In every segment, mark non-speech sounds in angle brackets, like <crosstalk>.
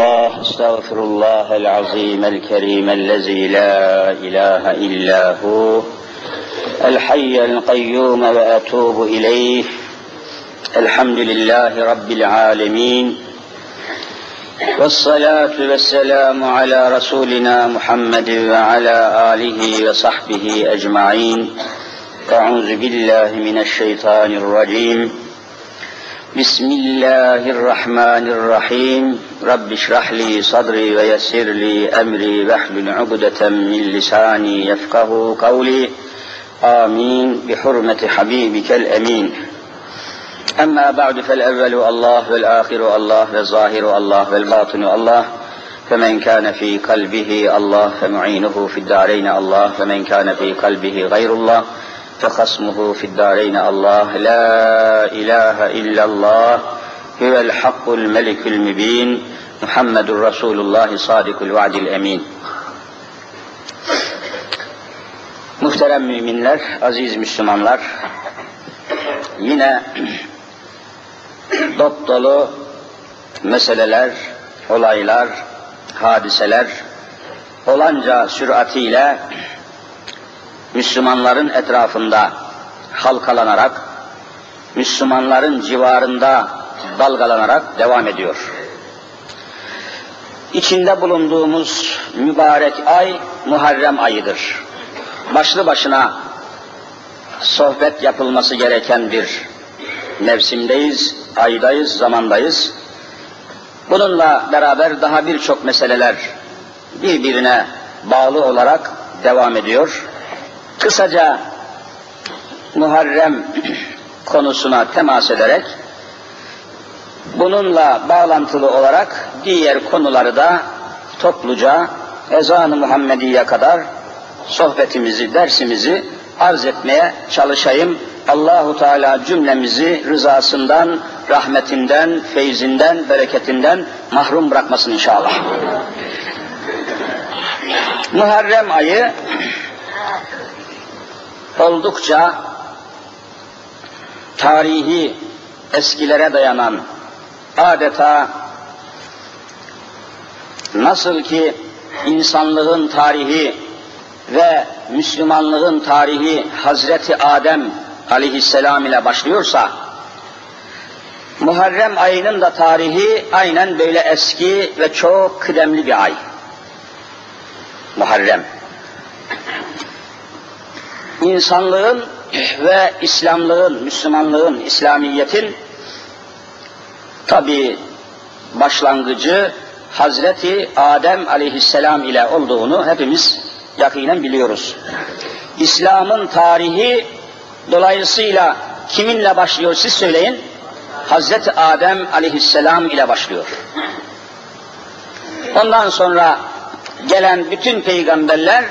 الله أستغفر الله العظيم الكريم الذي لا إله إلا هو الحي القيوم وأتوب إليه. الحمد لله رب العالمين والصلاة والسلام على رسولنا محمد وعلى آله وصحبه أجمعين. أعوذ بالله من الشيطان الرجيم. بسم الله الرحمن الرحيم. رب اشرح لي صدري ويسر لي أمري. واحلل عقدة من لساني يفقه قولي. آمين. بحرمة حبيبك الأمين. أما بعد فالأول الله والآخر الله والظاهر الله والباطن الله. فمن كان في قلبه الله فمعينه في الدارين الله. فمن كان في قلبه غير الله. فخصمه في الدارين الله لا إله إلا الله هو الحق الملك المبين محمد رسول الله صادق الوعد الأمين Muhterem müminler, aziz Müslümanlar, yine <clears throat> dop dolu meseleler, olaylar, hadiseler olanca süratiyle Müslümanların etrafında halkalanarak, Müslümanların civarında dalgalanarak devam ediyor. İçinde bulunduğumuz mübarek ay Muharrem ayıdır. Başlı başına sohbet yapılması gereken bir mevsimdeyiz, aydayız, zamandayız. Bununla beraber daha birçok meseleler birbirine bağlı olarak devam ediyor. Kısaca Muharrem konusuna temas ederek bununla bağlantılı olarak diğer konuları da topluca ezan-ı Muhammediye kadar sohbetimizi, dersimizi arz etmeye çalışayım. Allahu Teala cümlemizi rızasından, rahmetinden, feyzinden, bereketinden mahrum bırakmasın inşallah. Muharrem ayı oldukça tarihi eskilere dayanan adeta nasıl ki insanlığın tarihi ve Müslümanlığın tarihi Hazreti Adem aleyhisselam ile başlıyorsa Muharrem ayının da tarihi aynen böyle eski ve çok kıdemli bir ay. Muharrem insanlığın ve İslamlığın, Müslümanlığın, İslamiyetin tabi başlangıcı Hazreti Adem aleyhisselam ile olduğunu hepimiz yakinen biliyoruz. İslam'ın tarihi dolayısıyla kiminle başlıyor siz söyleyin? Hazreti Adem aleyhisselam ile başlıyor. Ondan sonra gelen bütün peygamberler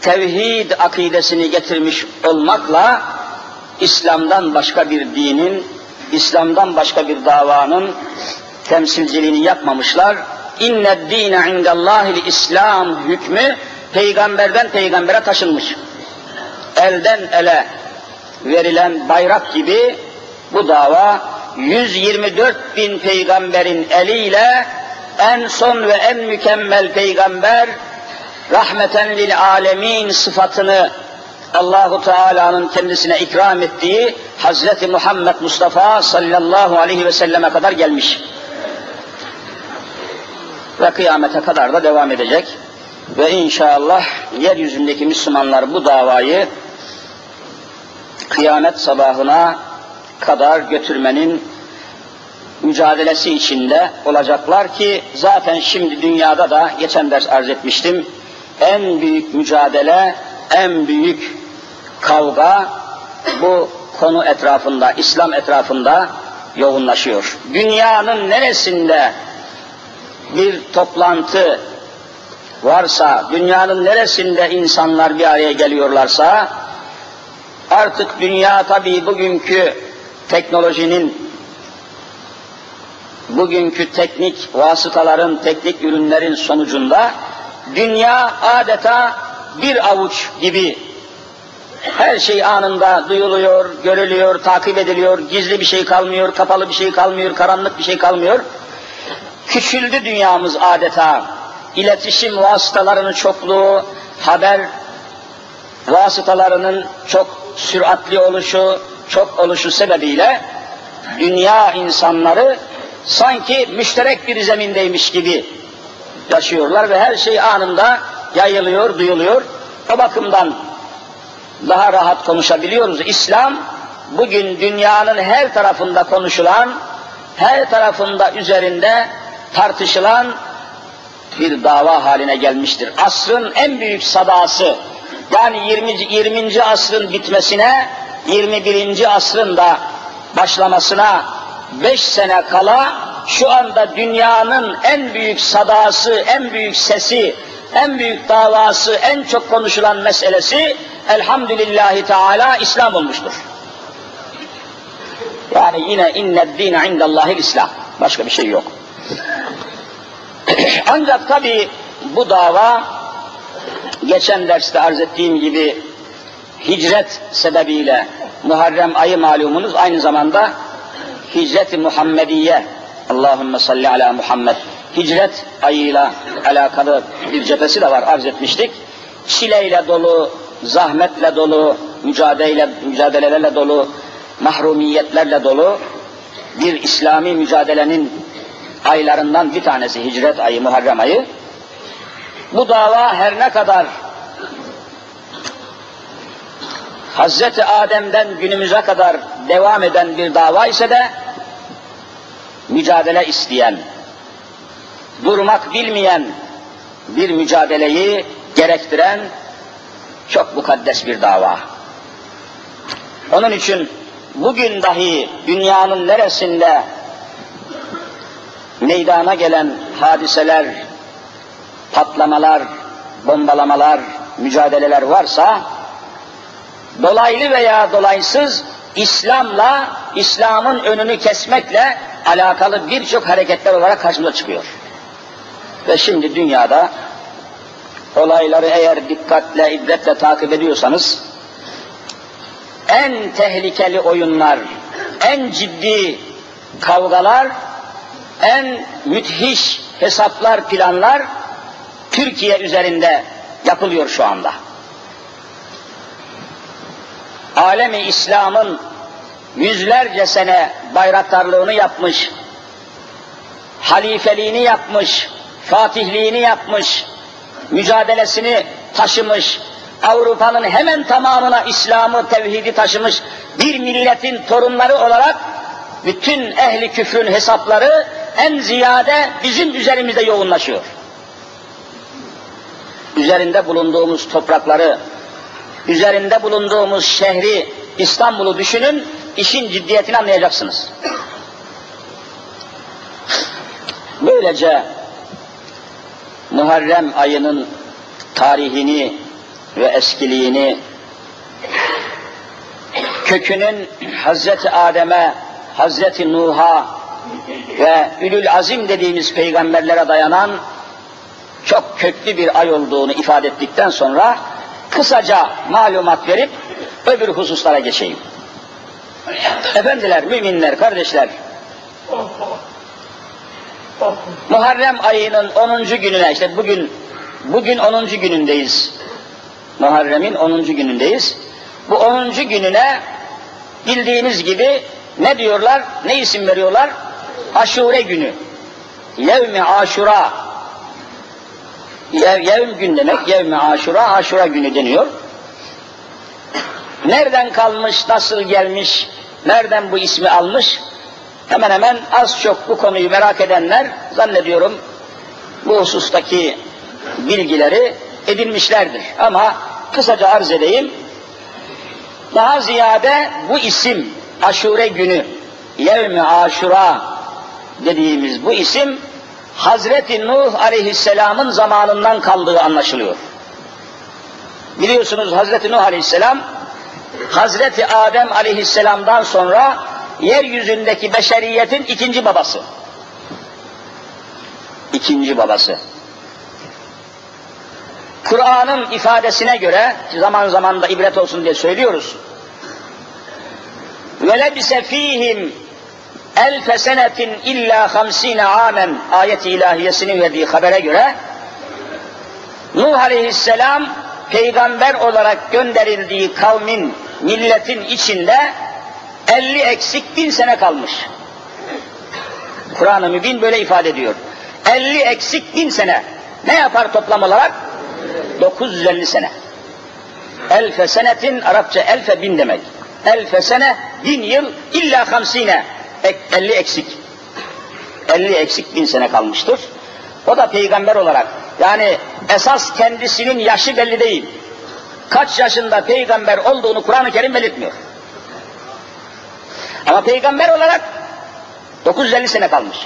tevhid akidesini getirmiş olmakla İslam'dan başka bir dinin, İslam'dan başka bir davanın temsilciliğini yapmamışlar. İnne dine indellahil İslam hükmü peygamberden peygambere taşınmış. Elden ele verilen bayrak gibi bu dava 124 bin peygamberin eliyle en son ve en mükemmel peygamber rahmeten lil alemin sıfatını Allahu Teala'nın kendisine ikram ettiği Hazreti Muhammed Mustafa sallallahu aleyhi ve selleme kadar gelmiş. Ve kıyamete kadar da devam edecek. Ve inşallah yeryüzündeki Müslümanlar bu davayı kıyamet sabahına kadar götürmenin mücadelesi içinde olacaklar ki zaten şimdi dünyada da geçen ders arz etmiştim en büyük mücadele, en büyük kavga bu konu etrafında, İslam etrafında yoğunlaşıyor. Dünyanın neresinde bir toplantı varsa, dünyanın neresinde insanlar bir araya geliyorlarsa, artık dünya tabii bugünkü teknolojinin, bugünkü teknik vasıtaların, teknik ürünlerin sonucunda dünya adeta bir avuç gibi her şey anında duyuluyor, görülüyor, takip ediliyor, gizli bir şey kalmıyor, kapalı bir şey kalmıyor, karanlık bir şey kalmıyor. Küçüldü dünyamız adeta. İletişim vasıtalarının çokluğu, haber vasıtalarının çok süratli oluşu, çok oluşu sebebiyle dünya insanları sanki müşterek bir zemindeymiş gibi yaşıyorlar ve her şey anında yayılıyor, duyuluyor. O bakımdan daha rahat konuşabiliyoruz. İslam bugün dünyanın her tarafında konuşulan, her tarafında üzerinde tartışılan bir dava haline gelmiştir. Asrın en büyük sadası, yani 20. 20. asrın bitmesine, 21. asrın da başlamasına 5 sene kala şu anda dünyanın en büyük sadası, en büyük sesi, en büyük davası, en çok konuşulan meselesi elhamdülillahi teala İslam olmuştur. Yani yine inned dine indallahil İslam. Başka bir şey yok. <clears throat> Ancak tabi bu dava geçen derste arz ettiğim gibi hicret sebebiyle Muharrem ayı malumunuz aynı zamanda hicret-i Muhammediye Allahümme salli ala Muhammed hicret ayıyla alakalı bir cephesi de var arz etmiştik. Çileyle dolu, zahmetle dolu, mücadele, mücadelelerle dolu, mahrumiyetlerle dolu bir İslami mücadelenin aylarından bir tanesi hicret ayı, Muharrem ayı. Bu dava her ne kadar Hazreti Adem'den günümüze kadar devam eden bir dava ise de mücadele isteyen, durmak bilmeyen bir mücadeleyi gerektiren çok mukaddes bir dava. Onun için bugün dahi dünyanın neresinde meydana gelen hadiseler, patlamalar, bombalamalar, mücadeleler varsa dolaylı veya dolaysız İslam'la, İslam'ın önünü kesmekle alakalı birçok hareketler olarak karşımıza çıkıyor. Ve şimdi dünyada olayları eğer dikkatle, ibretle takip ediyorsanız en tehlikeli oyunlar, en ciddi kavgalar, en müthiş hesaplar, planlar Türkiye üzerinde yapılıyor şu anda. Alemi İslam'ın yüzlerce sene bayraktarlığını yapmış, halifeliğini yapmış, fatihliğini yapmış, mücadelesini taşımış, Avrupa'nın hemen tamamına İslam'ı, tevhidi taşımış bir milletin torunları olarak bütün ehli küfrün hesapları en ziyade bizim üzerimizde yoğunlaşıyor. Üzerinde bulunduğumuz toprakları, üzerinde bulunduğumuz şehri, İstanbul'u düşünün, işin ciddiyetini anlayacaksınız. Böylece Muharrem ayının tarihini ve eskiliğini kökünün Hazreti Adem'e, Hazreti Nuh'a ve Ülül Azim dediğimiz peygamberlere dayanan çok köklü bir ay olduğunu ifade ettikten sonra kısaca malumat verip öbür hususlara geçeyim. Efendiler, müminler, kardeşler, Muharrem ayının 10. gününe, işte bugün bugün 10. günündeyiz. Muharrem'in 10. günündeyiz. Bu 10. gününe bildiğiniz gibi ne diyorlar, ne isim veriyorlar? Aşure günü. Yevmi aşura. Yev, yevm gün demek, yevmi aşura, aşura günü deniyor. Nereden kalmış, nasıl gelmiş, nereden bu ismi almış? Hemen hemen az çok bu konuyu merak edenler zannediyorum bu husustaki bilgileri edinmişlerdir. Ama kısaca arz edeyim. Daha ziyade bu isim Aşure günü, Yevmi Aşura dediğimiz bu isim Hazreti Nuh Aleyhisselam'ın zamanından kaldığı anlaşılıyor. Biliyorsunuz Hazreti Nuh Aleyhisselam Hazreti Adem Aleyhisselam'dan sonra yeryüzündeki beşeriyetin ikinci babası. İkinci babası. Kur'an'ın ifadesine göre zaman zaman da ibret olsun diye söylüyoruz. Lebise fihim elfe senetin illa hamsine amen ayet-i ilahiyesinin verdiği habere göre Nuh aleyhisselam peygamber olarak gönderildiği kavmin, milletin içinde 50 eksik bin sene kalmış. Kur'an-ı Mübin böyle ifade ediyor. 50 eksik bin sene. Ne yapar toplam olarak? 950 sene. Elfe senetin Arapça elfe bin demek. Elfe sene bin yıl illa hamsine. 50 eksik. 50 eksik bin sene kalmıştır. O da peygamber olarak. Yani esas kendisinin yaşı belli değil. Kaç yaşında peygamber olduğunu Kur'an-ı Kerim belirtmiyor. Ama peygamber olarak 950 sene kalmış.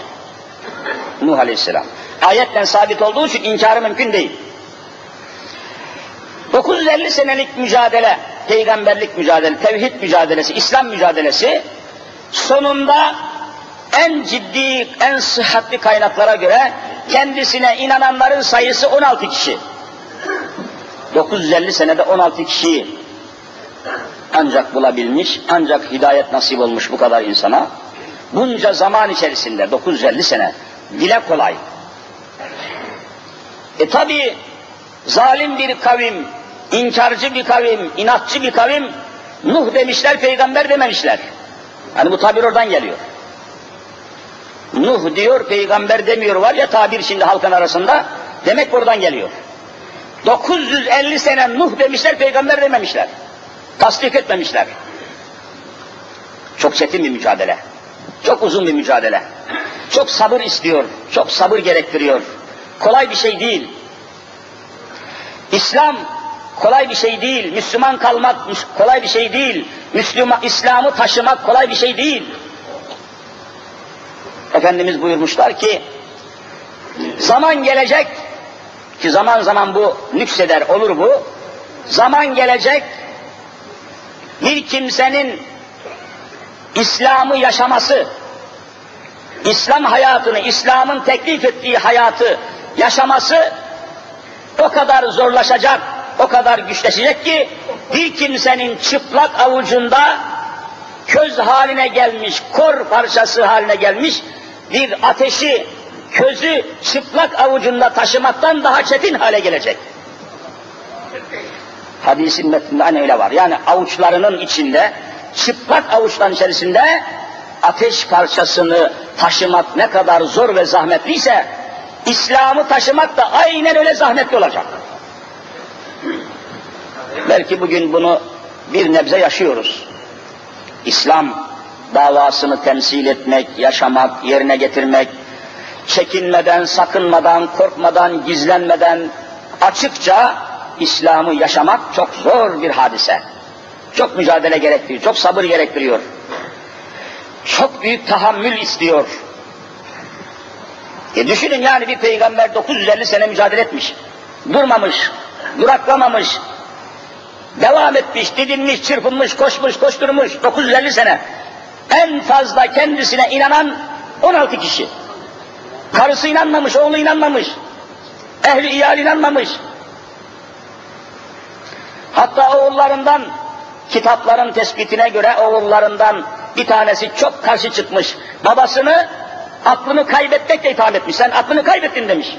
Nuh Aleyhisselam. Ayetten sabit olduğu için inkarı mümkün değil. 950 senelik mücadele, peygamberlik mücadele, tevhid mücadelesi, İslam mücadelesi sonunda en ciddi, en sıhhatli kaynaklara göre kendisine inananların sayısı 16 kişi. 950 senede 16 kişiyi ancak bulabilmiş, ancak hidayet nasip olmuş bu kadar insana. Bunca zaman içerisinde 950 sene dile kolay. E tabi zalim bir kavim, inkarcı bir kavim, inatçı bir kavim Nuh demişler, peygamber dememişler. Hani bu tabir oradan geliyor. Nuh diyor, peygamber demiyor var ya tabir şimdi halkın arasında. Demek buradan geliyor. 950 sene Nuh demişler, peygamber dememişler. Tasdik etmemişler. Çok çetin bir mücadele. Çok uzun bir mücadele. Çok sabır istiyor, çok sabır gerektiriyor. Kolay bir şey değil. İslam kolay bir şey değil. Müslüman kalmak kolay bir şey değil. Müslüman İslam'ı taşımak kolay bir şey değil. Efendimiz buyurmuşlar ki zaman gelecek ki zaman zaman bu nükseder olur bu. Zaman gelecek bir kimsenin İslam'ı yaşaması, İslam hayatını, İslam'ın teklif ettiği hayatı yaşaması o kadar zorlaşacak, o kadar güçleşecek ki bir kimsenin çıplak avucunda köz haline gelmiş, kor parçası haline gelmiş bir ateşi, közü çıplak avucunda taşımaktan daha çetin hale gelecek. Hadisin metninde aynı öyle var. Yani avuçlarının içinde, çıplak avuçların içerisinde ateş parçasını taşımak ne kadar zor ve zahmetliyse, İslam'ı taşımak da aynen öyle zahmetli olacak. Belki bugün bunu bir nebze yaşıyoruz. İslam davasını temsil etmek, yaşamak, yerine getirmek, çekinmeden, sakınmadan, korkmadan, gizlenmeden açıkça İslam'ı yaşamak çok zor bir hadise. Çok mücadele gerektiriyor, çok sabır gerektiriyor. Çok büyük tahammül istiyor. E düşünün yani bir peygamber 950 sene mücadele etmiş. Durmamış, duraklamamış, devam etmiş, didinmiş, çırpınmış, koşmuş, koşturmuş 950 sene. En fazla kendisine inanan 16 kişi. Karısı inanmamış, oğlu inanmamış. Ehli iyal inanmamış. Hatta oğullarından kitapların tespitine göre oğullarından bir tanesi çok karşı çıkmış. Babasını aklını kaybetmekle itham etmiş. Sen aklını kaybettin demiş.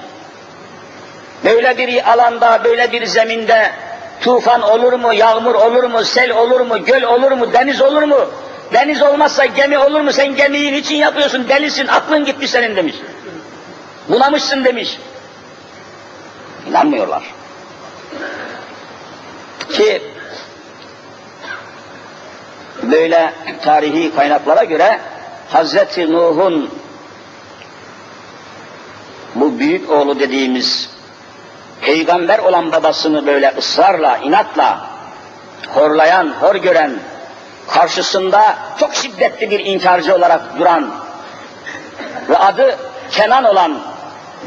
Böyle bir alanda, böyle bir zeminde tufan olur mu, yağmur olur mu, sel olur mu, göl olur mu, deniz olur mu? Deniz olmazsa gemi olur mu? Sen gemiyi niçin yapıyorsun? Delisin, aklın gitmiş senin demiş. Bulamışsın demiş. İnanmıyorlar. Ki böyle tarihi kaynaklara göre Hazreti Nuh'un bu büyük oğlu dediğimiz peygamber olan babasını böyle ısrarla, inatla horlayan, hor gören, karşısında çok şiddetli bir inkarcı olarak duran ve adı Kenan olan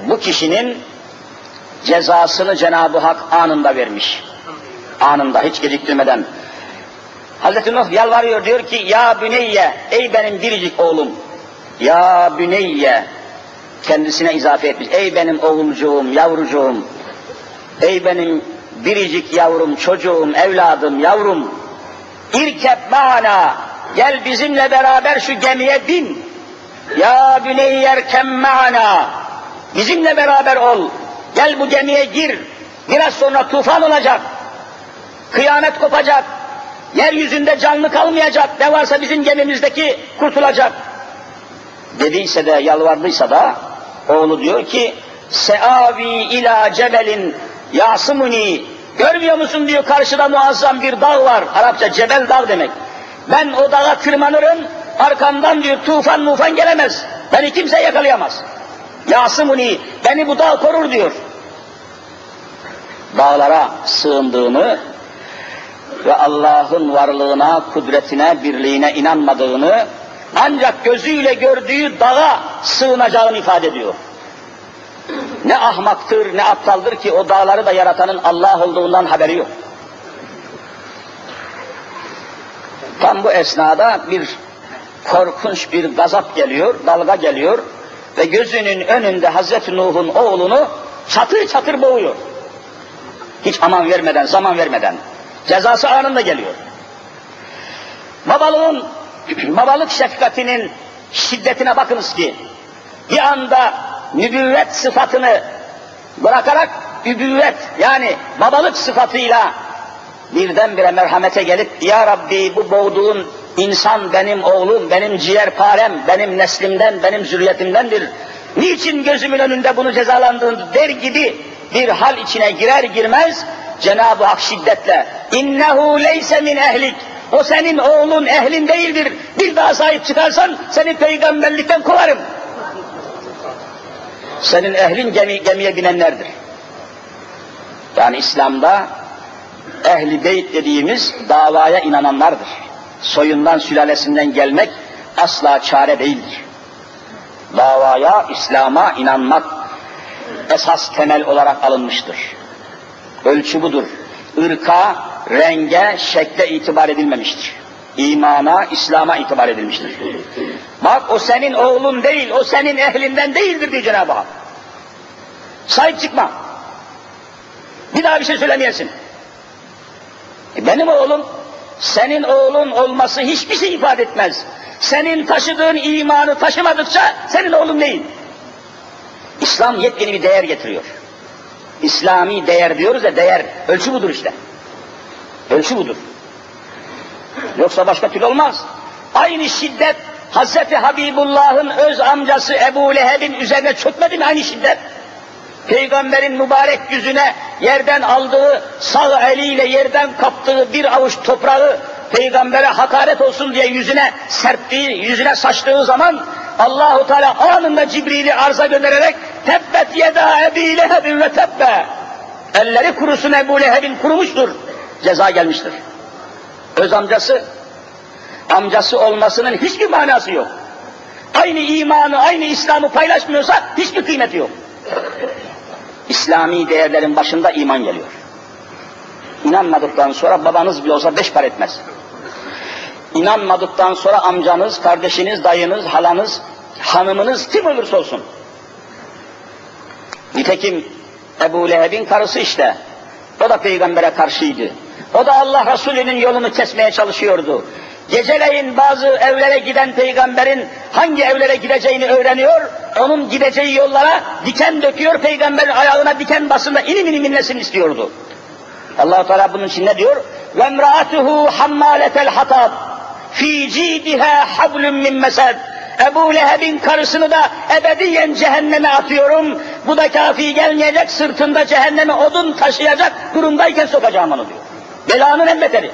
bu kişinin cezasını Cenab-ı Hak anında vermiş. Anında hiç geciktirmeden. Hazreti Nuh yalvarıyor diyor ki ya büneyye ey benim biricik oğlum ya büneyye kendisine izafe etmiş. Ey benim oğulcuğum, yavrucuğum, ey benim biricik yavrum, çocuğum, evladım, yavrum, İrkep mana, gel bizimle beraber şu gemiye bin. Ya büneyyer kemma'ana. Bizimle beraber ol. Gel bu gemiye gir. Biraz sonra tufan olacak. Kıyamet kopacak. Yeryüzünde canlı kalmayacak. Ne varsa bizim gemimizdeki kurtulacak. Dediyse de yalvardıysa da oğlu diyor ki Seavi ila cebelin yasımuni Görmüyor musun diyor karşıda muazzam bir dağ var. Arapça cebel dağ demek. Ben o dağa tırmanırım, arkamdan diyor tufan mufan gelemez. Beni kimse yakalayamaz. Yasımuni, beni bu dağ korur diyor. Dağlara sığındığını ve Allah'ın varlığına, kudretine, birliğine inanmadığını ancak gözüyle gördüğü dağa sığınacağını ifade ediyor. Ne ahmaktır, ne aptaldır ki o dağları da yaratanın Allah olduğundan haberi yok. Tam bu esnada bir korkunç bir gazap geliyor, dalga geliyor ve gözünün önünde Hazreti Nuh'un oğlunu çatır çatır boğuyor. Hiç aman vermeden, zaman vermeden. Cezası anında geliyor. Babalığın, <clears throat> babalık şefkatinin şiddetine bakınız ki bir anda nübüvvet sıfatını bırakarak übüvvet yani babalık sıfatıyla birdenbire merhamete gelip Ya Rabbi bu boğduğun insan benim oğlum, benim ciğerparem, benim neslimden, benim zürriyetimdendir. Niçin gözümün önünde bunu cezalandığın der gibi bir hal içine girer girmez Cenab-ı Hak şiddetle innehu leyse min ehlik o senin oğlun ehlin değildir. Bir daha sahip çıkarsan seni peygamberlikten kovarım. Senin ehlin gemi, gemiye binenlerdir. Yani İslam'da ehli beyt dediğimiz davaya inananlardır. Soyundan, sülalesinden gelmek asla çare değildir. Davaya, İslam'a inanmak esas temel olarak alınmıştır. Ölçü budur. Irka, renge, şekle itibar edilmemiştir. İmana, İslam'a itibar edilmiştir. Bak o senin oğlun değil, o senin ehlinden değildir diyor Cenab-ı Hak. Sahip çıkma. Bir daha bir şey söylemeyesin. E benim oğlum, senin oğlun olması hiçbir şey ifade etmez. Senin taşıdığın imanı taşımadıkça senin oğlun değil. İslam yepyeni bir değer getiriyor. İslami değer diyoruz ya değer, ölçü budur işte. Ölçü budur. Yoksa başka türlü olmaz. Aynı şiddet Hazreti Habibullah'ın öz amcası Ebu Leheb'in üzerine çökmedi mi aynı şiddet? Peygamberin mübarek yüzüne yerden aldığı, sağ eliyle yerden kaptığı bir avuç toprağı peygambere hakaret olsun diye yüzüne serptiği, yüzüne saçtığı zaman Allahu Teala anında Cibril'i arza göndererek tebbet yeda ebi lehebin ve tebbe elleri kurusun Ebu Leheb'in kurumuştur. Ceza gelmiştir. Öz amcası, amcası olmasının hiçbir manası yok. Aynı imanı, aynı İslam'ı paylaşmıyorsa hiçbir kıymeti yok. İslami değerlerin başında iman geliyor. İnanmadıktan sonra babanız bile olsa beş par etmez. İnanmadıktan sonra amcanız, kardeşiniz, dayınız, halanız, hanımınız kim olursa olsun. Nitekim Ebu Leheb'in karısı işte. O da peygambere karşıydı. O da Allah Resulü'nün yolunu kesmeye çalışıyordu. Geceleyin bazı evlere giden peygamberin hangi evlere gideceğini öğreniyor, onun gideceği yollara diken döküyor, peygamberin ayağına diken basında inim inim inlesin istiyordu. allah Teala bunun için ne diyor? وَمْرَأَتُهُ حَمَّالَةَ الْحَطَابِ ف۪ي جِيدِهَا حَبْلٌ مِّنْ مَسَدٍ Ebu Leheb'in karısını da ebediyen cehenneme atıyorum. Bu da kafi gelmeyecek, sırtında cehenneme odun taşıyacak durumdayken sokacağım onu diyor. Belanın en beteri.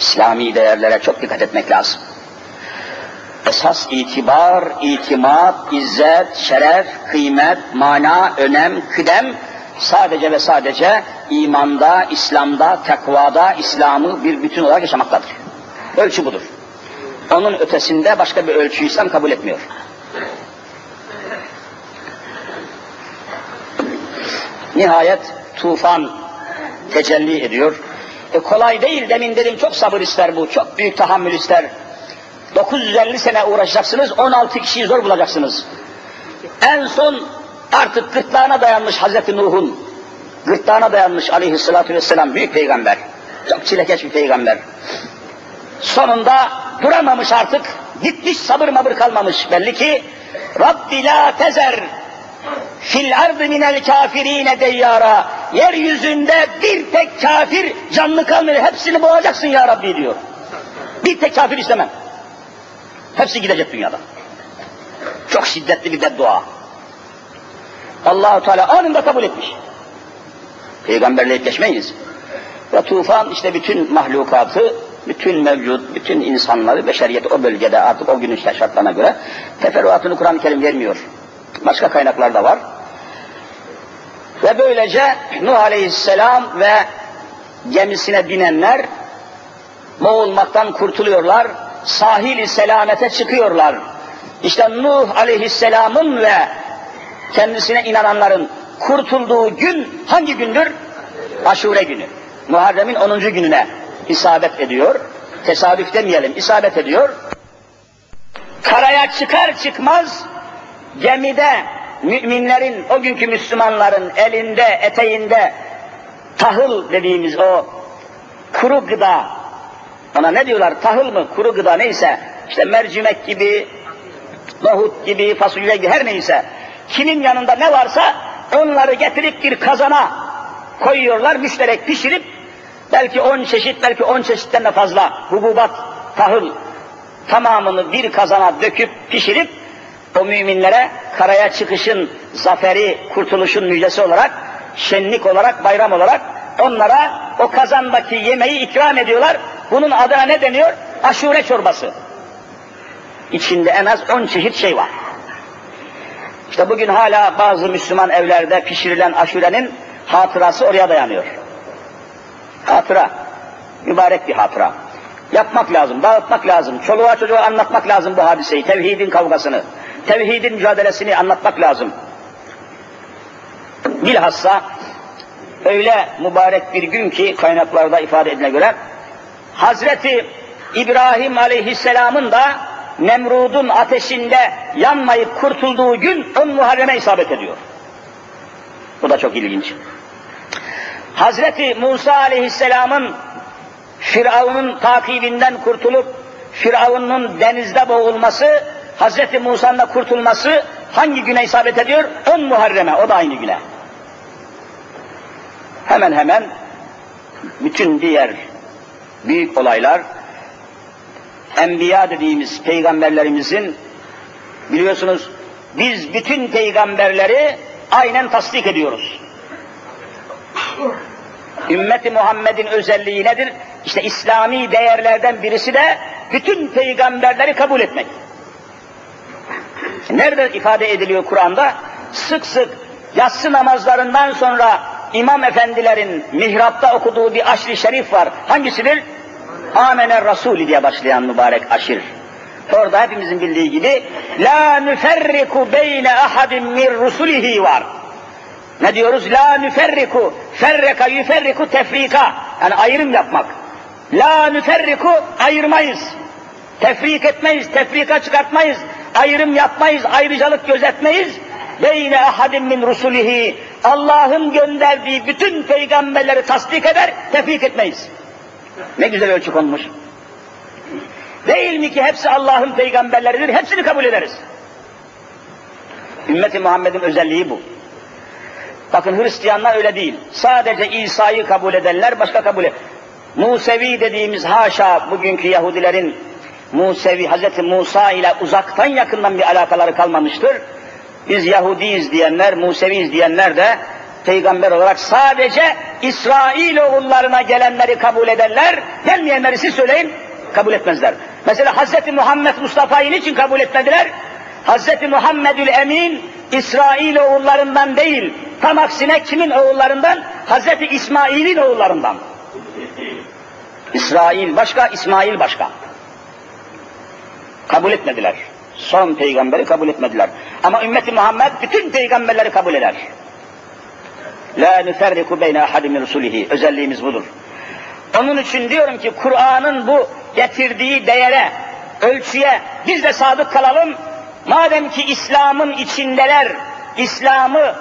İslami değerlere çok dikkat etmek lazım. Esas itibar, itimat, izzet, şeref, kıymet, mana, önem, kıdem sadece ve sadece imanda, İslam'da, takvada, İslam'ı bir bütün olarak yaşamaktadır. Ölçü budur. Onun ötesinde başka bir ölçü İslam kabul etmiyor. Nihayet tufan tecelli ediyor. E kolay değil demin dedim çok sabır ister bu, çok büyük tahammül ister. 950 sene uğraşacaksınız, 16 kişiyi zor bulacaksınız. En son artık gırtlağına dayanmış Hazreti Nuh'un, gırtlağına dayanmış aleyhissalatü vesselam büyük peygamber. Çok çilekeş bir peygamber. Sonunda duramamış artık, Gitmiş sabır mabır kalmamış belli ki Rabbi la tezer fil ardı minel kafirine deyyara yeryüzünde bir tek kafir canlı kalmıyor hepsini boğacaksın ya Rabbi diyor. Bir tek kafir istemem. Hepsi gidecek dünyada. Çok şiddetli bir beddua. Allahu Teala anında kabul etmiş. Peygamberle geçmeyiz. Ve tufan işte bütün mahlukatı, bütün mevcut, bütün insanları, beşeriyeti o bölgede artık o günün şartlarına göre teferruatını Kur'an-ı Kerim vermiyor. Başka kaynaklar da var. Ve böylece Nuh Aleyhisselam ve gemisine binenler boğulmaktan kurtuluyorlar, sahili selamete çıkıyorlar. İşte Nuh Aleyhisselam'ın ve kendisine inananların kurtulduğu gün hangi gündür? Aşure günü. Muharrem'in 10. gününe isabet ediyor. Tesadüf demeyelim, isabet ediyor. Karaya çıkar çıkmaz gemide müminlerin, o günkü Müslümanların elinde, eteğinde tahıl dediğimiz o kuru gıda, ona ne diyorlar? Tahıl mı, kuru gıda neyse, işte mercimek gibi, nohut gibi, fasulye gibi her neyse, kimin yanında ne varsa onları getirip bir kazana koyuyorlar, müşterek pişirip belki on çeşit, belki on çeşitten de fazla hububat, tahıl tamamını bir kazana döküp pişirip o müminlere karaya çıkışın zaferi, kurtuluşun müjdesi olarak, şenlik olarak, bayram olarak onlara o kazandaki yemeği ikram ediyorlar. Bunun adına ne deniyor? Aşure çorbası. İçinde en az on çeşit şey var. İşte bugün hala bazı Müslüman evlerde pişirilen aşurenin hatırası oraya dayanıyor. Hatıra. Mübarek bir hatıra. Yapmak lazım, dağıtmak lazım, çoluğa çocuğa anlatmak lazım bu hadiseyi, tevhidin kavgasını, tevhidin mücadelesini anlatmak lazım. Bilhassa öyle mübarek bir gün ki kaynaklarda ifade edilene göre Hazreti İbrahim Aleyhisselam'ın da Nemrud'un ateşinde yanmayıp kurtulduğu gün on Muharrem'e isabet ediyor. Bu da çok ilginç. Hazreti Musa Aleyhisselam'ın Firavun'un takibinden kurtulup Firavun'un denizde boğulması, Hazreti Musa'nın da kurtulması hangi güne isabet ediyor? 10 Muharrem'e, o da aynı güne. Hemen hemen bütün diğer büyük olaylar Enbiya dediğimiz peygamberlerimizin biliyorsunuz biz bütün peygamberleri aynen tasdik ediyoruz. Ümmeti Muhammed'in özelliği nedir? İşte İslami değerlerden birisi de bütün peygamberleri kabul etmek. Nerede ifade ediliyor Kur'an'da? Sık sık yatsı namazlarından sonra imam efendilerin mihrapta okuduğu bir aşri şerif var. Hangisidir? Amener Rasul diye başlayan mübarek aşir. Orada hepimizin bildiği gibi la nüferriku beyne ahadin min rusulihi var. Ne diyoruz? La nüferriku, ferreka yüferriku tefrika. Yani ayrım yapmak. La nüferriku, ayırmayız. Tefrik etmeyiz, tefrika çıkartmayız. Ayrım yapmayız, ayrıcalık gözetmeyiz. Beyne ahadin min rusulihi. Allah'ın gönderdiği bütün peygamberleri tasdik eder, tefrik etmeyiz. Ne güzel ölçü konmuş. Değil mi ki hepsi Allah'ın peygamberleridir, hepsini kabul ederiz. Ümmeti Muhammed'in özelliği bu. Bakın Hristiyanlar öyle değil. Sadece İsa'yı kabul edenler başka kabul et. Musevi dediğimiz haşa bugünkü Yahudilerin Musevi, Hz. Musa ile uzaktan yakından bir alakaları kalmamıştır. Biz Yahudiyiz diyenler, Museviyiz diyenler de peygamber olarak sadece İsrail oğullarına gelenleri kabul ederler, gelmeyenleri siz söyleyin, kabul etmezler. Mesela Hz. Muhammed Mustafa'yı niçin kabul etmediler? Hz. Muhammedül Emin, İsrail oğullarından değil, tam aksine kimin oğullarından? Hz. İsmail'in oğullarından. İsrail başka, İsmail başka. Kabul etmediler. Son peygamberi kabul etmediler. Ama ümmeti Muhammed bütün peygamberleri kabul eder. La nüferriku beyne ahadim rusulihi. Özelliğimiz budur. Onun için diyorum ki Kur'an'ın bu getirdiği değere, ölçüye biz de sadık kalalım. Madem ki İslam'ın içindeler, İslam'ı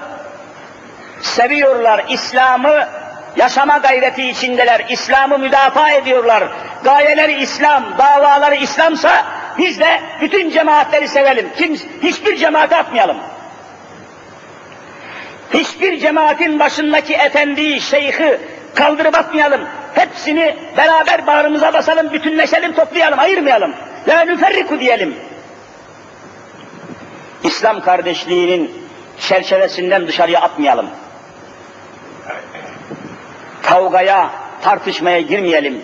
seviyorlar, İslam'ı yaşama gayreti içindeler, İslam'ı müdafaa ediyorlar. Gayeleri İslam, davaları İslamsa biz de bütün cemaatleri sevelim. Kim, hiçbir cemaate atmayalım. Hiçbir cemaatin başındaki efendiyi, şeyhi kaldırıp atmayalım. Hepsini beraber bağrımıza basalım, bütünleşelim, toplayalım, ayırmayalım. La nüferriku diyelim. İslam kardeşliğinin çerçevesinden dışarıya atmayalım. Kavgaya, tartışmaya girmeyelim.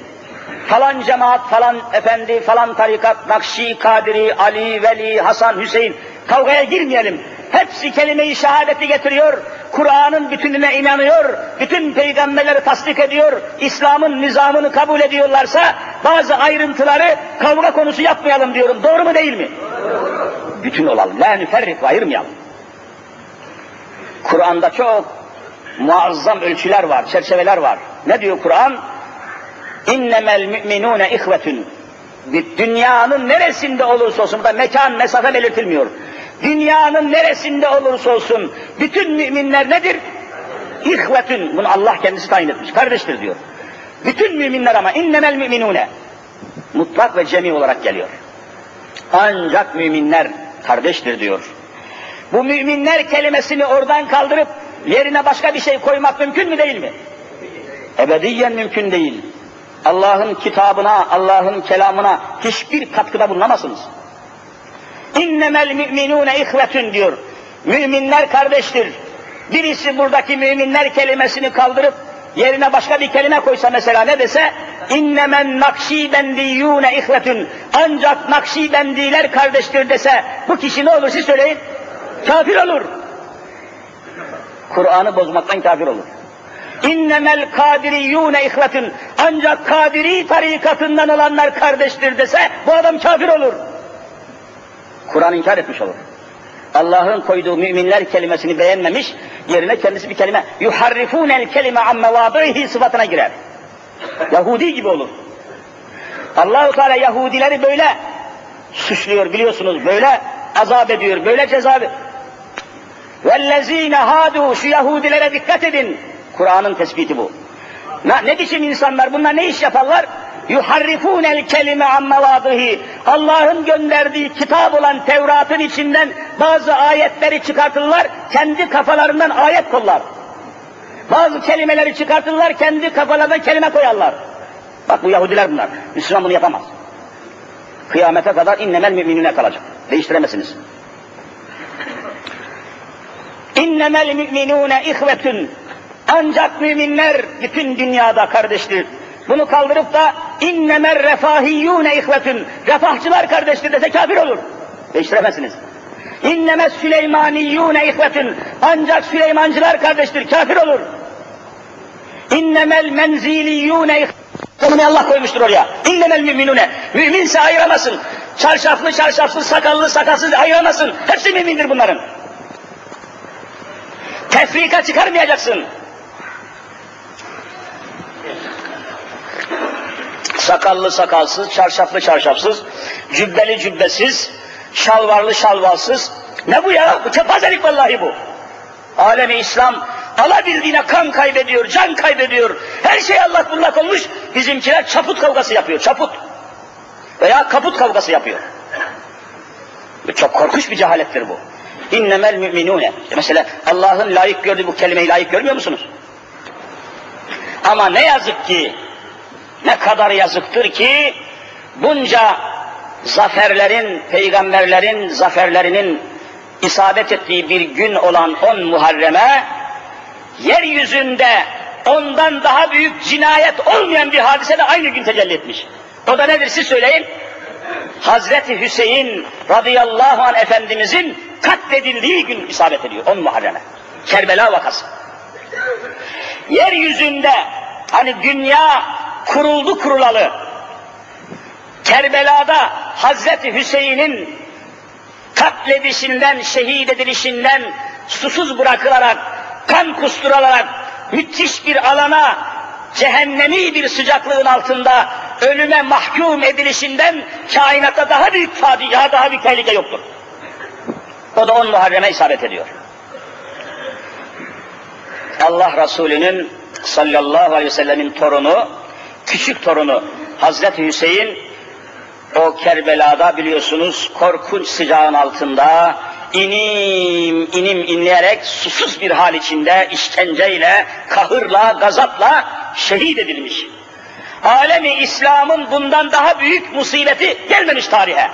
Falan cemaat, falan efendi, falan tarikat, Nakşi, Kadiri, Ali, Veli, Hasan, Hüseyin kavgaya girmeyelim. Hepsi kelime-i şehadeti getiriyor, Kur'an'ın bütününe inanıyor, bütün peygamberleri tasdik ediyor, İslam'ın nizamını kabul ediyorlarsa bazı ayrıntıları kavga konusu yapmayalım diyorum. Doğru mu değil mi? Bütün olalım. La nüferrik ayırmayalım. Kur'an'da çok muazzam ölçüler var, çerçeveler var. Ne diyor Kur'an? İnnemel müminune ihvetün. Dünyanın neresinde olursa olsun, da mekan, mesafe belirtilmiyor. Dünyanın neresinde olursa olsun, bütün müminler nedir? İhvetün. Bunu Allah kendisi tayin etmiş. Kardeştir diyor. Bütün müminler ama innemel müminune. Mutlak ve cemi olarak geliyor. Ancak müminler kardeştir diyor. Bu müminler kelimesini oradan kaldırıp yerine başka bir şey koymak mümkün mü değil mi? Ebediyen mümkün değil. Allah'ın kitabına, Allah'ın kelamına hiçbir katkıda bulunamazsınız. İnnemel müminune ihvetün diyor. Müminler kardeştir. Birisi buradaki müminler kelimesini kaldırıp yerine başka bir kelime koysa mesela ne dese innemen nakşibendiyune ihvetün ancak nakşibendiler kardeştir dese bu kişi ne olur siz söyleyin kafir olur. Kur'an'ı bozmaktan kafir olur. İnnemel kadiriyune ihvetün ancak kadiri tarikatından olanlar kardeştir dese bu adam kafir olur. Kur'an inkar etmiş olur. Allah'ın koyduğu müminler kelimesini beğenmemiş, yerine kendisi bir kelime yuharrifunel kelime an mevadihi sıfatına girer. Yahudi gibi olur. Allahu Teala Yahudileri böyle suçluyor biliyorsunuz, böyle azap ediyor, böyle ceza ediyor. Vellezine hadu şu Yahudilere dikkat edin. Kur'an'ın tespiti bu. Ne, ne biçim insanlar bunlar ne iş yaparlar? yuharrifun el kelime ammevadihi. Allah'ın gönderdiği kitap olan Tevrat'ın içinden bazı ayetleri çıkartırlar, kendi kafalarından ayet kollar. Bazı kelimeleri çıkartırlar, kendi kafalarından kelime koyarlar. Bak bu Yahudiler bunlar. Müslüman bunu yapamaz. Kıyamete kadar innemel müminine kalacak. Değiştiremezsiniz. İnnemel müminune ihvetün. Ancak müminler bütün dünyada kardeştir. Bunu kaldırıp da innemer refahiyyûne ihvetün. Refahçılar kardeştir dese kafir olur. Değiştiremezsiniz. İnnemes Süleymaniyyûne ihvetün. Ancak Süleymancılar kardeştir, kafir olur. İnnemel menziliyyûne ihvetün. Allah koymuştur oraya. İnnemel müminune. Müminse ayıramasın. Çarşaflı çarşafsız, sakallı sakalsız ayıramasın. Hepsi mümindir bunların. Tefrika çıkarmayacaksın. Sakallı sakalsız, çarşaflı çarşafsız, cübbeli cübbesiz, şalvarlı şalvarsız. Ne bu ya? Bu kepazelik vallahi bu. Alemi İslam alabildiğine kan kaybediyor, can kaybediyor. Her şey Allah bullak olmuş. Bizimkiler çaput kavgası yapıyor, çaput. Veya kaput kavgası yapıyor. Çok korkunç bir cehalettir bu. İnnemel müminune. Mesela Allah'ın layık gördüğü bu kelimeyi layık görmüyor musunuz? Ama ne yazık ki ne kadar yazıktır ki bunca zaferlerin, peygamberlerin zaferlerinin isabet ettiği bir gün olan 10 Muharrem'e yeryüzünde ondan daha büyük cinayet olmayan bir hadise de aynı gün tecelli etmiş. O da nedir siz söyleyin? Hazreti Hüseyin radıyallahu anh Efendimizin katledildiği gün isabet ediyor 10 Muharrem'e. Kerbela vakası. Yeryüzünde hani dünya kuruldu kurulalı. Kerbela'da Hazreti Hüseyin'in katledişinden, şehit edilişinden susuz bırakılarak, kan kusturarak müthiş bir alana, cehennemi bir sıcaklığın altında ölüme mahkum edilişinden kainatta daha büyük facia, daha büyük tehlike yoktur. O da on Muharrem'e isabet ediyor. Allah Resulü'nün sallallahu aleyhi ve sellemin torunu küçük torunu Hazreti Hüseyin O Kerbela'da biliyorsunuz korkunç sıcağın altında inim inim inleyerek susuz bir hal içinde işkenceyle, kahırla, gazapla şehit edilmiş. Alemi İslam'ın bundan daha büyük musibeti gelmemiş tarihe.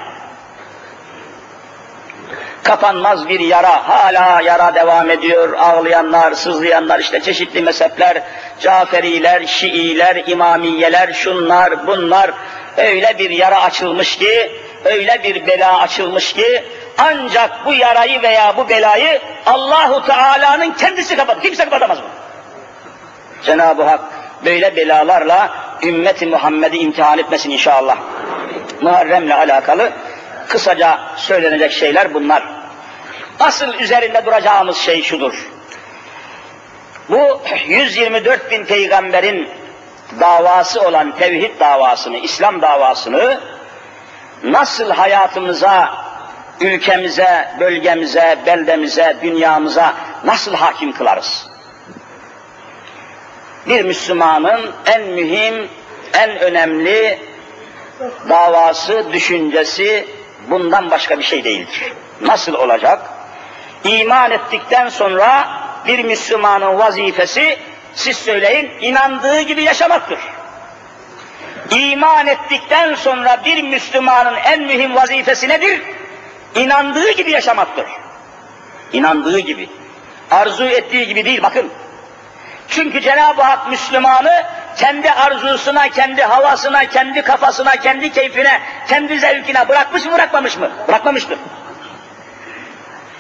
Kapanmaz bir yara, hala yara devam ediyor. Ağlayanlar, sızlayanlar, işte çeşitli mezhepler, Caferiler, Şiiler, İmamiyeler, şunlar, bunlar, öyle bir yara açılmış ki, öyle bir bela açılmış ki, ancak bu yarayı veya bu belayı Allahu Teala'nın kendisi kapatır. Kimse kapatamaz bunu. Cenab-ı Hak böyle belalarla ümmeti Muhammed'i imtihan etmesin inşallah. Muharrem'le alakalı kısaca söylenecek şeyler bunlar. Asıl üzerinde duracağımız şey şudur. Bu 124 bin peygamberin davası olan tevhid davasını, İslam davasını nasıl hayatımıza, ülkemize, bölgemize, beldemize, dünyamıza nasıl hakim kılarız? Bir Müslümanın en mühim, en önemli davası, düşüncesi bundan başka bir şey değildir. Nasıl olacak? İman ettikten sonra bir Müslümanın vazifesi siz söyleyin, inandığı gibi yaşamaktır. İman ettikten sonra bir Müslümanın en mühim vazifesi nedir? İnandığı gibi yaşamaktır. İnandığı gibi. Arzu ettiği gibi değil bakın. Çünkü Cenab-ı Hak Müslümanı kendi arzusuna, kendi havasına, kendi kafasına, kendi keyfine, kendi zevkine bırakmış mı bırakmamış mı? Bırakmamıştır.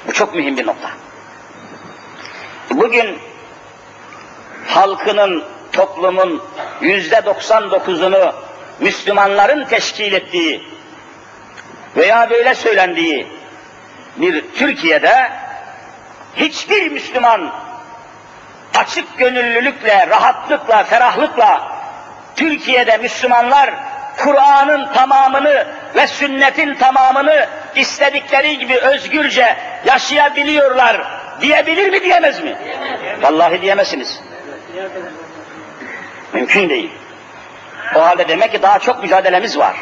Bu çok mühim bir nokta. Bugün halkının, toplumun yüzde 99'unu Müslümanların teşkil ettiği veya böyle söylendiği bir Türkiye'de hiçbir Müslüman açık gönüllülükle, rahatlıkla, ferahlıkla Türkiye'de Müslümanlar Kur'an'ın tamamını ve sünnetin tamamını istedikleri gibi özgürce yaşayabiliyorlar diyebilir mi diyemez mi? Vallahi diyemezsiniz. Mümkün değil. O halde demek ki daha çok mücadelemiz var.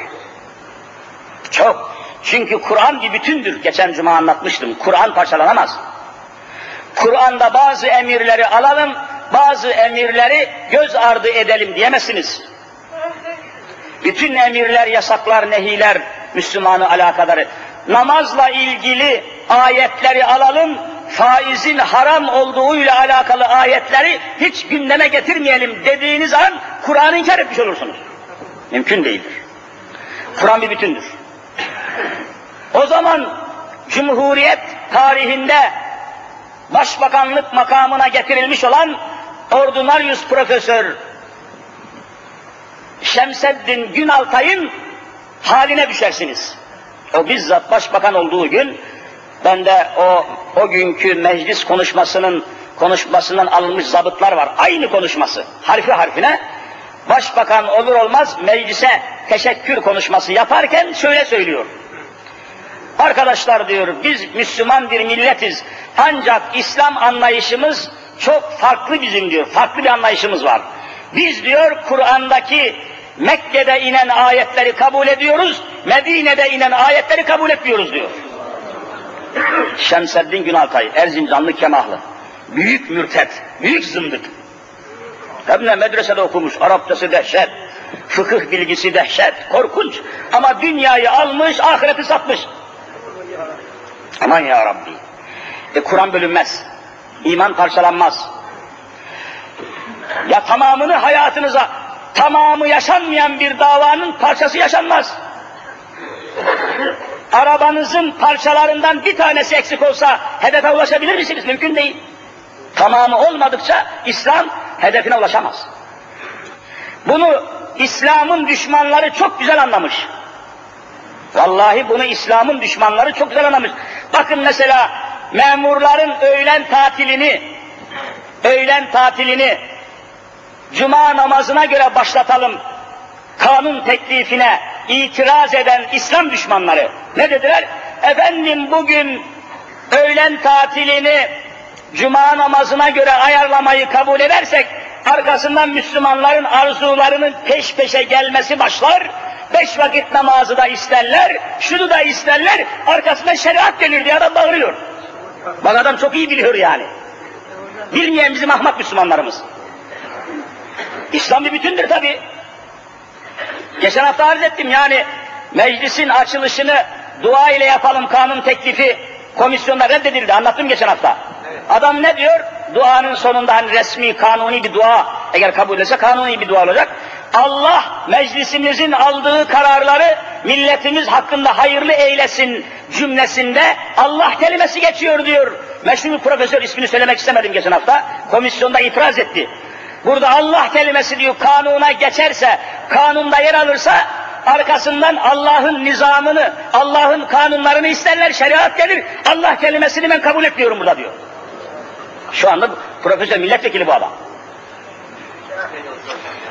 Çok. Çünkü Kur'an bir bütündür. Geçen cuma anlatmıştım. Kur'an parçalanamaz. Kur'an'da bazı emirleri alalım, bazı emirleri göz ardı edelim diyemezsiniz. Bütün emirler, yasaklar, nehiler Müslümanı alakadar. Namazla ilgili ayetleri alalım, faizin haram olduğuyla alakalı ayetleri hiç gündeme getirmeyelim dediğiniz an Kur'an'ı inkar etmiş olursunuz. Mümkün değildir. Kur'an bir bütündür. O zaman Cumhuriyet tarihinde başbakanlık makamına getirilmiş olan Ordinarius Profesör Şemseddin Günaltay'ın haline düşersiniz. O bizzat başbakan olduğu gün ben de o o günkü meclis konuşmasının konuşmasından alınmış zabıtlar var. Aynı konuşması. Harfi harfine başbakan olur olmaz meclise teşekkür konuşması yaparken şöyle söylüyor. Arkadaşlar diyor biz Müslüman bir milletiz. Ancak İslam anlayışımız çok farklı bizim diyor. Farklı bir anlayışımız var. Biz diyor Kur'an'daki Mekke'de inen ayetleri kabul ediyoruz, Medine'de inen ayetleri kabul etmiyoruz diyor. <clears throat> Şemseddin Günaltay, Erzincanlı Kemahlı. Büyük mürtet, büyük zındık. Hem de medresede okumuş, Arapçası dehşet, fıkıh bilgisi dehşet, korkunç. Ama dünyayı almış, ahireti satmış. Aman ya Rabbi. E Kur'an bölünmez. İman parçalanmaz. Ya tamamını hayatınıza, tamamı yaşanmayan bir davanın parçası yaşanmaz. Arabanızın parçalarından bir tanesi eksik olsa hedefe ulaşabilir misiniz? Mümkün değil. Tamamı olmadıkça İslam hedefine ulaşamaz. Bunu İslam'ın düşmanları çok güzel anlamış. Vallahi bunu İslam'ın düşmanları çok güzel anlamış. Bakın mesela memurların öğlen tatilini, öğlen tatilini cuma namazına göre başlatalım. Kanun teklifine itiraz eden İslam düşmanları ne dediler? Efendim bugün öğlen tatilini cuma namazına göre ayarlamayı kabul edersek arkasından Müslümanların arzularının peş peşe gelmesi başlar Beş vakit namazı da isterler, şunu da isterler, arkasında şeriat gelir diye adam bağırıyor. Bak adam çok iyi biliyor yani. Bilmeyen bizim ahmak Müslümanlarımız. İslam bir bütündür tabi. Geçen hafta arz ettim yani meclisin açılışını dua ile yapalım kanun teklifi komisyonda reddedildi. Anlattım geçen hafta. Adam ne diyor? Duanın sonunda hani resmi, kanuni bir dua, eğer kabul etse kanuni bir dua olacak. Allah meclisimizin aldığı kararları milletimiz hakkında hayırlı eylesin cümlesinde Allah kelimesi geçiyor diyor. Meşhur profesör ismini söylemek istemedim geçen hafta. Komisyonda itiraz etti. Burada Allah kelimesi diyor kanuna geçerse, kanunda yer alırsa arkasından Allah'ın nizamını, Allah'ın kanunlarını isterler, şeriat gelir. Allah kelimesini ben kabul etmiyorum burada diyor. Şu anda profesör milletvekili bu adam.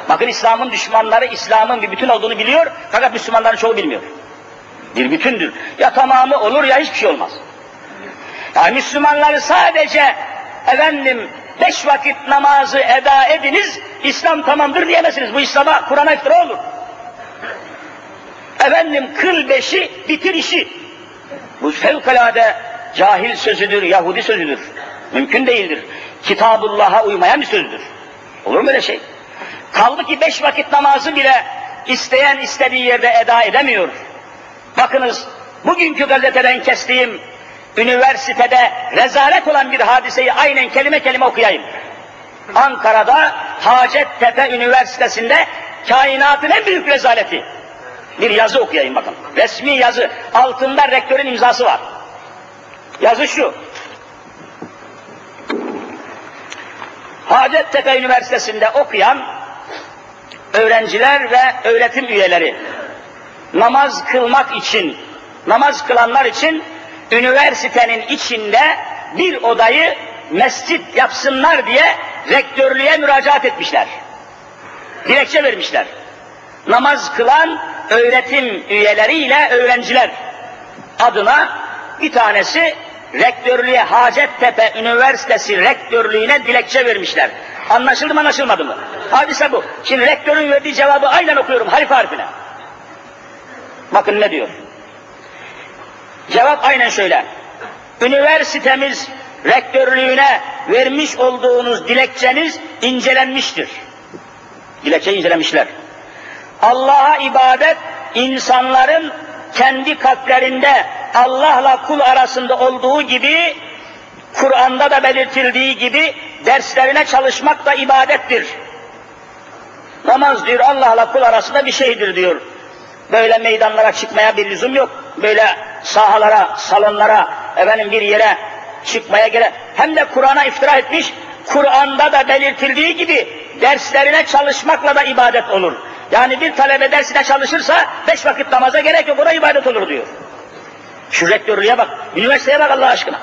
Bakın İslam'ın düşmanları İslam'ın bir bütün olduğunu biliyor fakat Müslümanların çoğu bilmiyor. Bir bütündür. Ya tamamı olur ya hiçbir şey olmaz. Yani Müslümanları sadece efendim beş vakit namazı eda ediniz, İslam tamamdır diyemezsiniz. Bu İslam'a, Kur'an'a iftira olur. Efendim kıl beşi, bitir işi. Bu fevkalade cahil sözüdür, Yahudi sözüdür. Mümkün değildir. Kitabullah'a uymayan bir sözdür. Olur mu öyle şey? Kaldı ki beş vakit namazı bile isteyen istediği yerde eda edemiyor. Bakınız bugünkü gazeteden kestiğim üniversitede rezalet olan bir hadiseyi aynen kelime kelime okuyayım. Ankara'da Hacettepe Üniversitesi'nde kainatın en büyük rezaleti. Bir yazı okuyayım bakın. Resmi yazı. Altında rektörün imzası var. Yazı şu. Hacettepe Üniversitesi'nde okuyan öğrenciler ve öğretim üyeleri namaz kılmak için, namaz kılanlar için üniversitenin içinde bir odayı mescit yapsınlar diye rektörlüğe müracaat etmişler. Dilekçe vermişler. Namaz kılan öğretim üyeleriyle öğrenciler adına bir tanesi rektörlüğe Hacettepe Üniversitesi rektörlüğüne dilekçe vermişler. Anlaşıldı mı anlaşılmadı mı? Hadise bu. Şimdi rektörün verdiği cevabı aynen okuyorum harf harfine. Bakın ne diyor. Cevap aynen şöyle. Üniversitemiz rektörlüğüne vermiş olduğunuz dilekçeniz incelenmiştir. Dilekçe incelemişler. Allah'a ibadet insanların kendi kalplerinde Allah'la kul arasında olduğu gibi Kur'an'da da belirtildiği gibi derslerine çalışmak da ibadettir. Namaz diyor Allah'la kul arasında bir şeydir diyor. Böyle meydanlara çıkmaya bir lüzum yok. Böyle sahalara, salonlara, efendim bir yere çıkmaya gerek. Hem de Kur'an'a iftira etmiş. Kur'an'da da belirtildiği gibi derslerine çalışmakla da ibadet olur. Yani bir talebe dersine çalışırsa beş vakit namaza gerek yok, o da ibadet olur diyor. Şu rektörlüğe bak, üniversiteye bak Allah aşkına.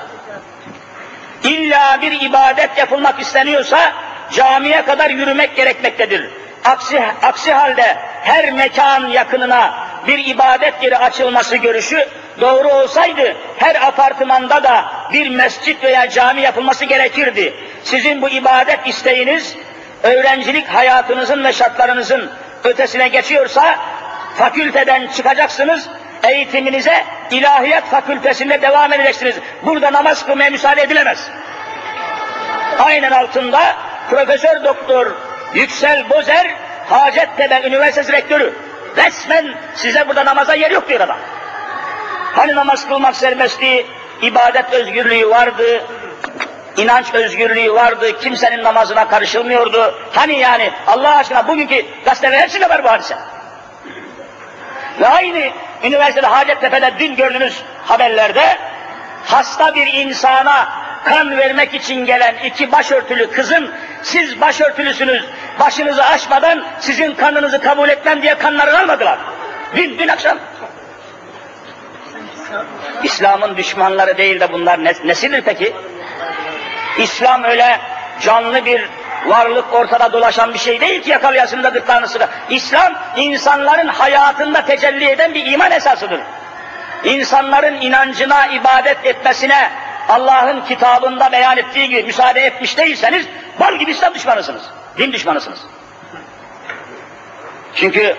İlla bir ibadet yapılmak isteniyorsa camiye kadar yürümek gerekmektedir. Aksi, aksi halde her mekan yakınına bir ibadet yeri açılması görüşü doğru olsaydı her apartmanda da bir mescit veya cami yapılması gerekirdi. Sizin bu ibadet isteğiniz öğrencilik hayatınızın ve şartlarınızın ötesine geçiyorsa fakülteden çıkacaksınız, eğitiminize ilahiyat fakültesinde devam edeceksiniz. Burada namaz kılmaya müsaade edilemez. Aynen altında Profesör Doktor Yüksel Bozer Hacettepe Üniversitesi Rektörü. Resmen size burada namaza yer yok diyor adam. Hani namaz kılmak serbestti, ibadet özgürlüğü vardı, inanç özgürlüğü vardı, kimsenin namazına karışılmıyordu. Hani yani Allah aşkına bugünkü gazetelerin hepsinde var bu hadise. Ve aynı üniversitede Hacettepe'de dün gördüğünüz haberlerde hasta bir insana kan vermek için gelen iki başörtülü kızın siz başörtülüsünüz, başınızı açmadan sizin kanınızı kabul etmem diye kanlarını almadılar. Dün, dün akşam. İslam'ın düşmanları değil de bunlar nesidir peki? İslam öyle canlı bir varlık ortada dolaşan bir şey değil ki yakalayasın da gırtlağını sıra. İslam insanların hayatında tecelli eden bir iman esasıdır. İnsanların inancına, ibadet etmesine Allah'ın kitabında beyan ettiği gibi müsaade etmiş değilseniz bal gibi İslam düşmanısınız. Din düşmanısınız. Çünkü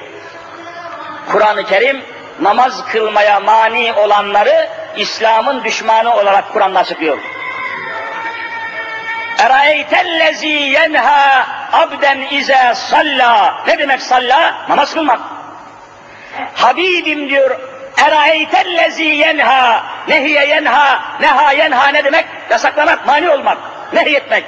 Kur'an-ı Kerim namaz kılmaya mani olanları İslam'ın düşmanı olarak Kur'an'da açıklıyor. Eraeytellezi yenha abden ize salla. Ne demek salla? Namaz kılmak. Habibim diyor, eraeytellezi yenha, nehiye yenha, neha yenha ne demek? Yasaklamak, mani olmak, nehyetmek.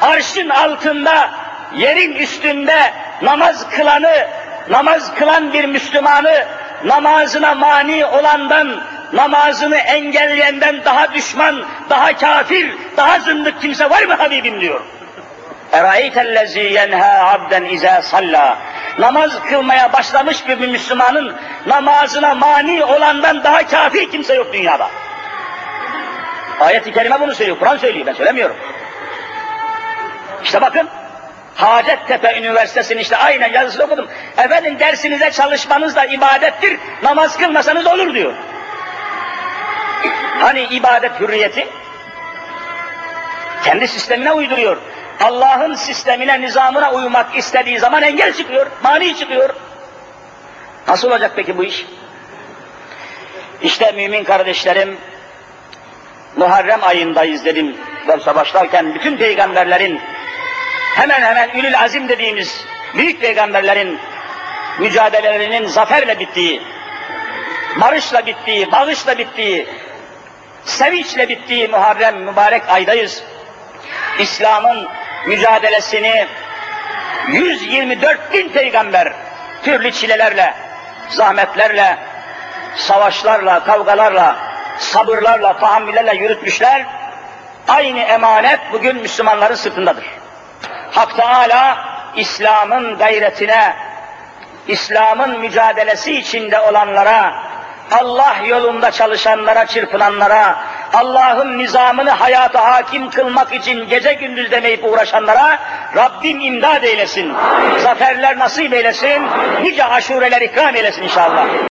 Arşın altında, yerin üstünde namaz kılanı, namaz kılan bir Müslümanı, namazına mani olandan, namazını engelleyenden daha düşman, daha kafir, daha zındık kimse var mı Habibim diyor. Eraeytellezi yenha abden ize salla. Namaz kılmaya başlamış bir Müslümanın namazına mani olandan daha kafir kimse yok dünyada. Ayet-i Kerime bunu söylüyor, Kur'an söylüyor, ben söylemiyorum. İşte bakın, Hacettepe Üniversitesi'nin işte aynen yazısını okudum. Efendim dersinize çalışmanız da ibadettir, namaz kılmasanız olur diyor. Hani ibadet hürriyeti? Kendi sistemine uyduruyor. Allah'ın sistemine, nizamına uymak istediği zaman engel çıkıyor, mani çıkıyor. Nasıl olacak peki bu iş? İşte mümin kardeşlerim, Muharrem ayındayız dedim derse başlarken bütün peygamberlerin hemen hemen ülül azim dediğimiz büyük peygamberlerin mücadelelerinin zaferle bittiği, barışla bittiği, bağışla bittiği, sevinçle bittiği Muharrem mübarek aydayız. İslam'ın mücadelesini 124 bin peygamber türlü çilelerle, zahmetlerle, savaşlarla, kavgalarla, sabırlarla, tahammüllerle yürütmüşler. Aynı emanet bugün Müslümanların sırtındadır. Hak Teala İslam'ın gayretine, İslam'ın mücadelesi içinde olanlara, Allah yolunda çalışanlara, çırpınanlara, Allah'ın nizamını hayata hakim kılmak için gece gündüz demeyip uğraşanlara Rabbim imdad eylesin. Zaferler nasip eylesin. Nice aşureler ikram eylesin inşallah.